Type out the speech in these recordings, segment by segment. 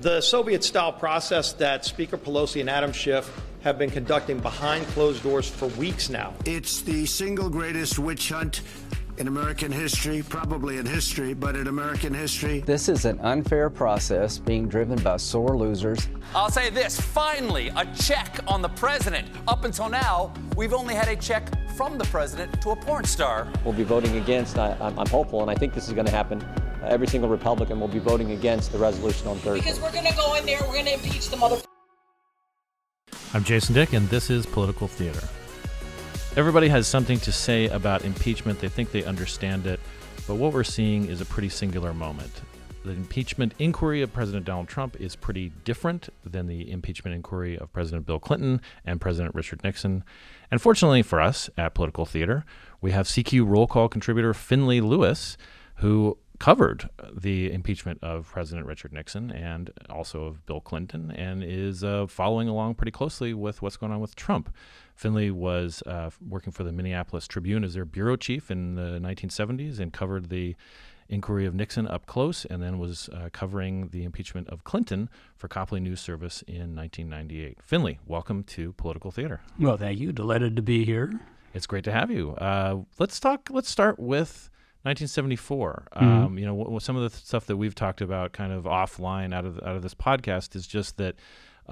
The Soviet style process that Speaker Pelosi and Adam Schiff have been conducting behind closed doors for weeks now. It's the single greatest witch hunt in American history, probably in history, but in American history. This is an unfair process being driven by sore losers. I'll say this finally, a check on the president. Up until now, we've only had a check from the president to a porn star. We'll be voting against, I, am hopeful, and I think this is going to happen. Every single Republican will be voting against the resolution on Thursday. Because we're going to go in there, we're going to impeach the mother. I'm Jason Dick, and this is Political Theater. Everybody has something to say about impeachment. They think they understand it. But what we're seeing is a pretty singular moment. The impeachment inquiry of President Donald Trump is pretty different than the impeachment inquiry of President Bill Clinton and President Richard Nixon. And fortunately for us at Political Theater, we have CQ roll call contributor Finlay Lewis, who covered the impeachment of President Richard Nixon and also of Bill Clinton and is uh, following along pretty closely with what's going on with Trump. Finlay was uh, working for the Minneapolis Tribune as their bureau chief in the 1970s and covered the inquiry of Nixon up close, and then was uh, covering the impeachment of Clinton for Copley News Service in 1998. Finlay, welcome to Political Theater. Well, thank you. Delighted to be here. It's great to have you. Uh, let's talk. Let's start with 1974. Mm-hmm. Um, you know, w- some of the stuff that we've talked about, kind of offline out of out of this podcast, is just that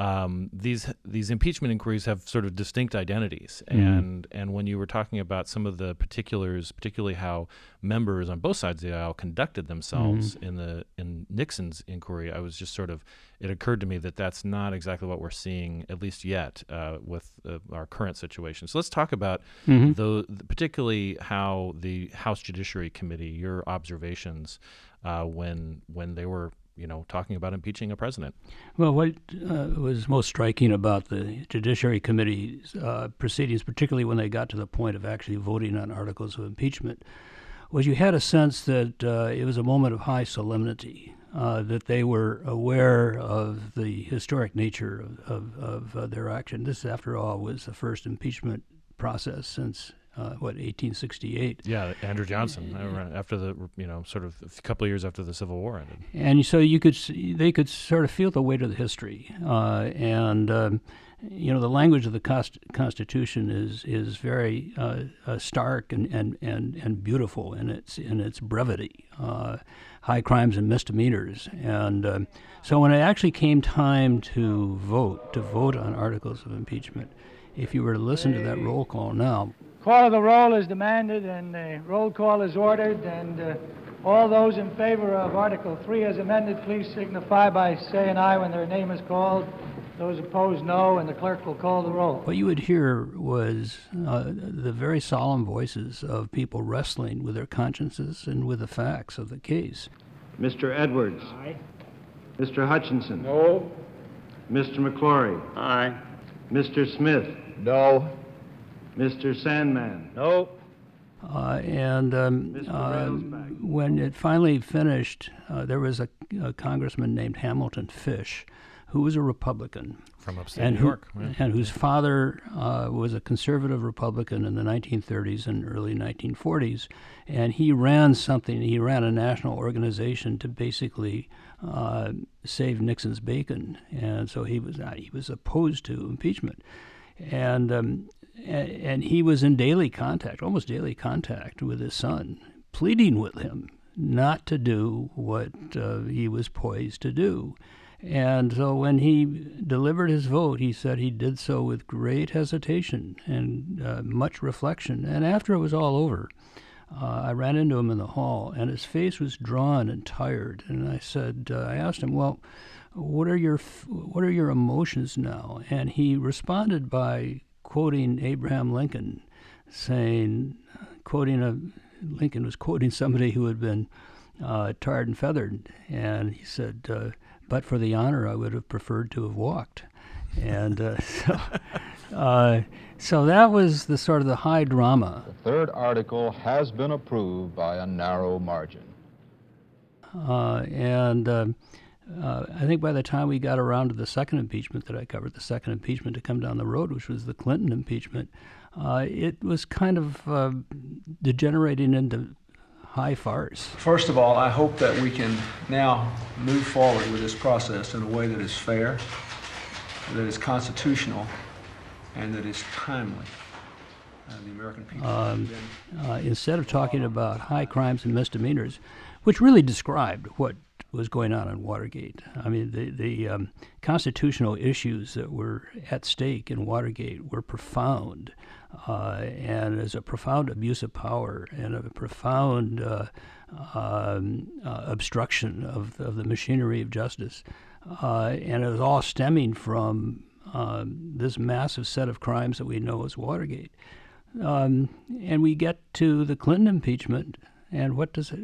um, these these impeachment inquiries have sort of distinct identities, mm-hmm. and and when you were talking about some of the particulars, particularly how members on both sides of the aisle conducted themselves mm-hmm. in the in Nixon's inquiry, I was just sort of it occurred to me that that's not exactly what we're seeing, at least yet, uh, with uh, our current situation. So let's talk about mm-hmm. the, particularly how the House Judiciary Committee, your observations uh, when when they were you know, talking about impeaching a president. Well, what uh, was most striking about the Judiciary Committee's uh, proceedings, particularly when they got to the point of actually voting on articles of impeachment, was you had a sense that uh, it was a moment of high solemnity, uh, that they were aware of the historic nature of, of, of uh, their action. This, after all, was the first impeachment process since uh, what 1868. Yeah, Andrew Johnson. Uh, after the you know sort of a couple of years after the Civil War ended. And so you could see, they could sort of feel the weight of the history, uh, and um, you know the language of the cost, Constitution is is very uh, uh, stark and, and, and, and beautiful in its in its brevity. Uh, high crimes and misdemeanors, and um, so when it actually came time to vote to vote on articles of impeachment, if you were to listen to that roll call now, Call of the roll is demanded and the roll call is ordered. And uh, all those in favor of Article 3 as amended, please signify by saying aye when their name is called. Those opposed, no, and the clerk will call the roll. What you would hear was uh, the very solemn voices of people wrestling with their consciences and with the facts of the case. Mr. Edwards. Aye. Mr. Hutchinson. No. Mr. McClory. Aye. Mr. Smith. No. Mr. Sandman. No. Uh, and um, uh, when it finally finished, uh, there was a, a, congressman named Hamilton Fish, who was a Republican from upstate and New York, who, and whose father uh, was a conservative Republican in the 1930s and early 1940s, and he ran something. He ran a national organization to basically uh, save Nixon's bacon, and so he was uh, he was opposed to impeachment. And um, and he was in daily contact, almost daily contact with his son, pleading with him not to do what uh, he was poised to do. And so when he delivered his vote, he said he did so with great hesitation and uh, much reflection. And after it was all over, uh, I ran into him in the hall, and his face was drawn and tired. And I said, uh, I asked him, well, what are your what are your emotions now? And he responded by quoting Abraham Lincoln, saying, quoting a Lincoln was quoting somebody who had been uh, tarred and feathered, and he said, uh, but for the honor, I would have preferred to have walked. And uh, so, uh, so that was the sort of the high drama. The third article has been approved by a narrow margin. Uh, and um, uh, I think by the time we got around to the second impeachment that I covered, the second impeachment to come down the road, which was the Clinton impeachment, uh, it was kind of uh, degenerating into high farce. First of all, I hope that we can now move forward with this process in a way that is fair, that is constitutional, and that is timely. Uh, the American people. Um, uh, instead of talking about high crimes and misdemeanors, which really described what was going on in Watergate. I mean, the, the um, constitutional issues that were at stake in Watergate were profound, uh, and as a profound abuse of power and a profound uh, um, uh, obstruction of, of the machinery of justice. Uh, and it was all stemming from um, this massive set of crimes that we know as Watergate. Um, and we get to the Clinton impeachment, and what does it,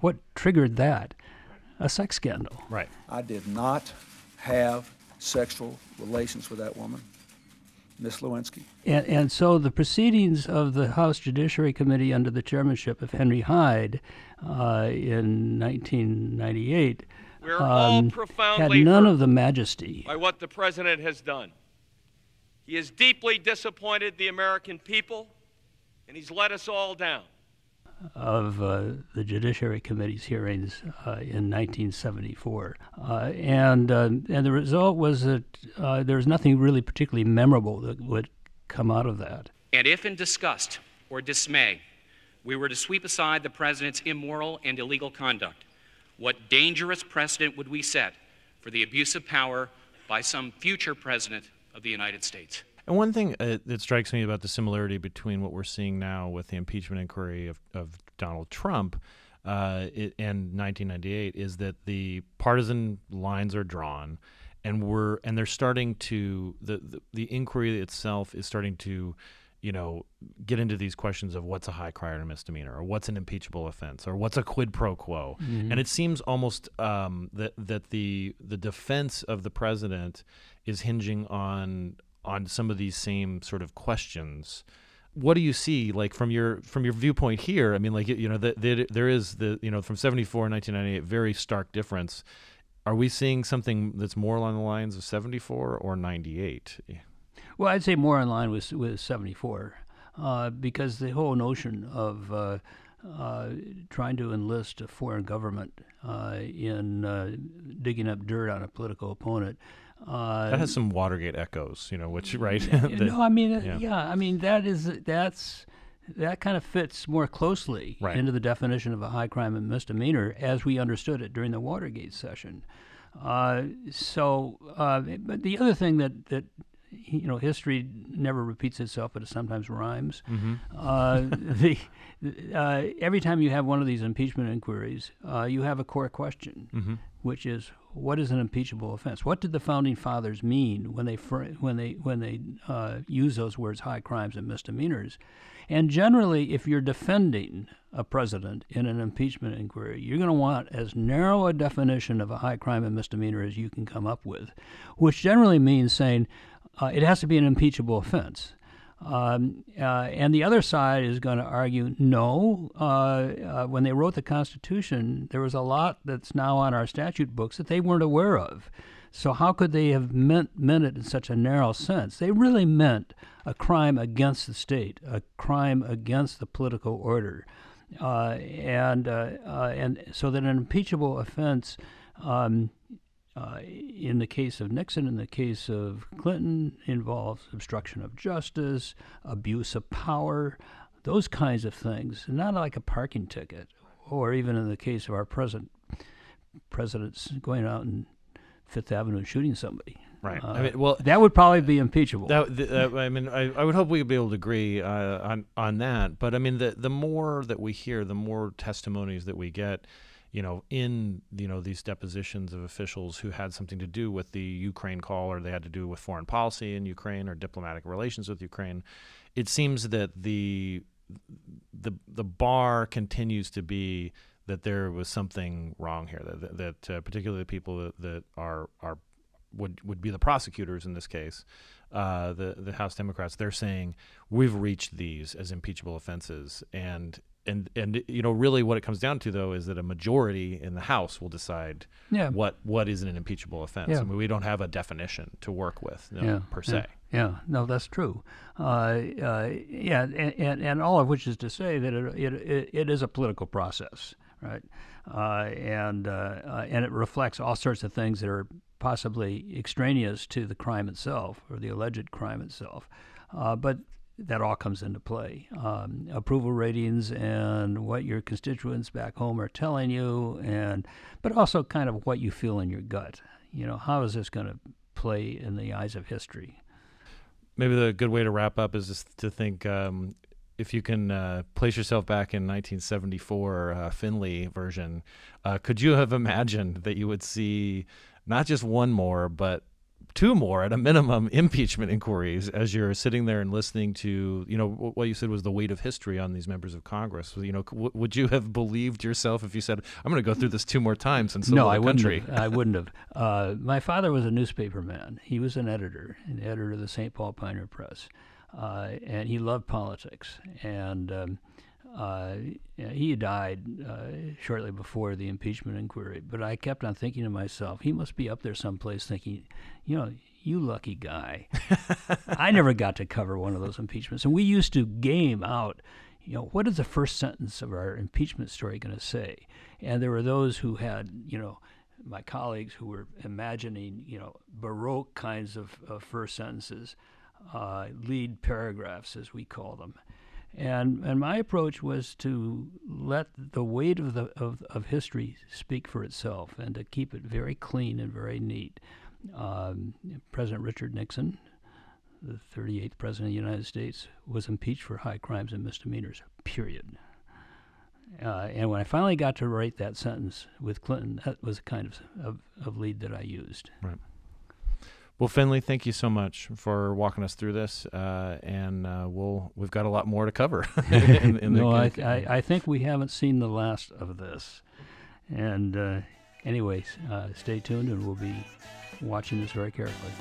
what triggered that? A sex scandal. Right. I did not have sexual relations with that woman, Miss Lewinsky. And, and so the proceedings of the House Judiciary Committee under the chairmanship of Henry Hyde uh, in 1998 We're um, all profoundly had none of the majesty. by what the president has done. He has deeply disappointed the American people, and he's let us all down. Of uh, the Judiciary Committee's hearings uh, in 1974, uh, and uh, and the result was that uh, there was nothing really particularly memorable that would come out of that. And if in disgust or dismay we were to sweep aside the president's immoral and illegal conduct, what dangerous precedent would we set for the abuse of power by some future president of the United States? And one thing uh, that strikes me about the similarity between what we're seeing now with the impeachment inquiry of, of Donald Trump uh, it, and 1998 is that the partisan lines are drawn, and we're and they're starting to the, the the inquiry itself is starting to you know, get into these questions of what's a high crime or misdemeanor, or what's an impeachable offense, or what's a quid pro quo. Mhm. And it seems almost um, that that the the defense of the president is hinging on on some of these same sort of questions. What do you see, like from your from your viewpoint here? I mean, like you know, the, the, there is the you know from seventy four and nineteen ninety eight very stark difference. Are we seeing something that's more along the lines of seventy four or ninety eight? Well, I'd say more in line with with '74, uh, because the whole notion of uh, uh, trying to enlist a foreign government uh, in uh, digging up dirt on a political opponent. Uh, That has some Watergate echoes, you know, which right? The- no, I mean, uh, yeah. yeah. I mean that is that's that kind of fits more closely Right. into the definition of a high crime and misdemeanor as we understood it during the Watergate session. Uh, so, uh, but the other thing that that you know, history never repeats itself, but it sometimes rhymes. Mhm. Uh, the uh, every time you have one of these impeachment inquiries, uh, you have a core question, Mhm. Which is what is an impeachable offense? What did the founding fathers mean when they when they when they uh, use those words, high crimes and misdemeanors? And generally, if you're defending a president in an impeachment inquiry, you're going to want as narrow a definition of a high crime and misdemeanor as you can come up with, which generally means saying uh, it has to be an impeachable offense. Um, uh, and the other side is going to argue no. Uh, uh, when they wrote the Constitution, there was a lot that's now on our statute books that they weren't aware of. So how could they have meant meant it in such a narrow sense? They really meant a crime against the state, a crime against the political order, uh, and uh, uh, and so that an impeachable offense. Um, uh, in the case of Nixon, in the case of Clinton, involves obstruction of justice, abuse of power, those kinds of things. Not like a parking ticket, or even in the case of our present presidents going out and Fifth Avenue and shooting somebody. Right. Uh, I mean, well, that would probably be impeachable. That, th- I mean, I, I would hope we would be able to agree uh, on on that. But I mean, the the more that we hear, the more testimonies that we get, you know, in you know these depositions of officials who had something to do with the Ukraine call, or they had to do with foreign policy in Ukraine or diplomatic relations with Ukraine. It seems that the the the bar continues to be that there was something wrong here. That that uh, particularly the people that, that are are would would be the prosecutors in this case, uh, the the House Democrats. They're saying we've reached these as impeachable offenses, and and and you know really what it comes down to though is that a majority in the House will decide Yeah. what what is an impeachable offense. Yeah. I mean, we don't have a definition to work with you know, yeah, per se. Yeah, no, that's true. Uh, uh, yeah, and, and, and all of which is to say that it, it, it, it is a political process, right? Uh, and, uh, uh, and it reflects all sorts of things that are possibly extraneous to the crime itself or the alleged crime itself. Uh, but that all comes into play. Um, approval ratings and what your constituents back home are telling you, and but also kind of what you feel in your gut. You know, how is this going to play in the eyes of history? Maybe the good way to wrap up is just to think um, if you can uh, place yourself back in 1974 uh, Finlay version, uh, could you have imagined that you would see not just one more, but two more at a minimum impeachment inquiries as you're sitting there and listening to you know what you said was the weight of history on these members of Congress. You know, w- would you have believed yourself if you said, "I'm going to go through this two more times and no, the I wouldn't country"? have. I wouldn't have. Uh, my father was a newspaper man. He was an editor, an editor of the St. Paul Pioneer Press, uh, and he loved politics. And um, uh, he died uh, shortly before the impeachment inquiry. But I kept on thinking to myself, he must be up there someplace thinking, you know, you lucky guy. I never got to cover one of those impeachments. And we used to game out, you know, what is the first sentence of our impeachment story going to say? And there were those who had, you know, my colleagues who were imagining, you know, baroque kinds of, of first sentences, uh, lead paragraphs, as we call them. And, and my approach was to let the weight of, the, of, of history speak for itself and to keep it very clean and very neat. Um, President Richard Nixon, the 38th President of the United States, was impeached for high crimes and misdemeanors, period. Uh, and when I finally got to write that sentence with Clinton, that was the kind of, of, of lead that I used. Right. Well, Finlay, thank you so much for walking us through this, uh, and uh, we'll we've got a lot more to cover. in, in no, the, I, I, I think we haven't seen the last of this. And uh, anyways, uh, stay tuned, and we'll be watching this very carefully.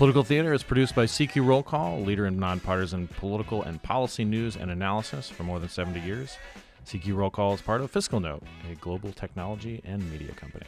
Political Theater is produced by CQ Roll Call, leader in nonpartisan political and policy news and analysis for more than 70 years. CQ Roll Call is part of Fiscal Note, a global technology and media company.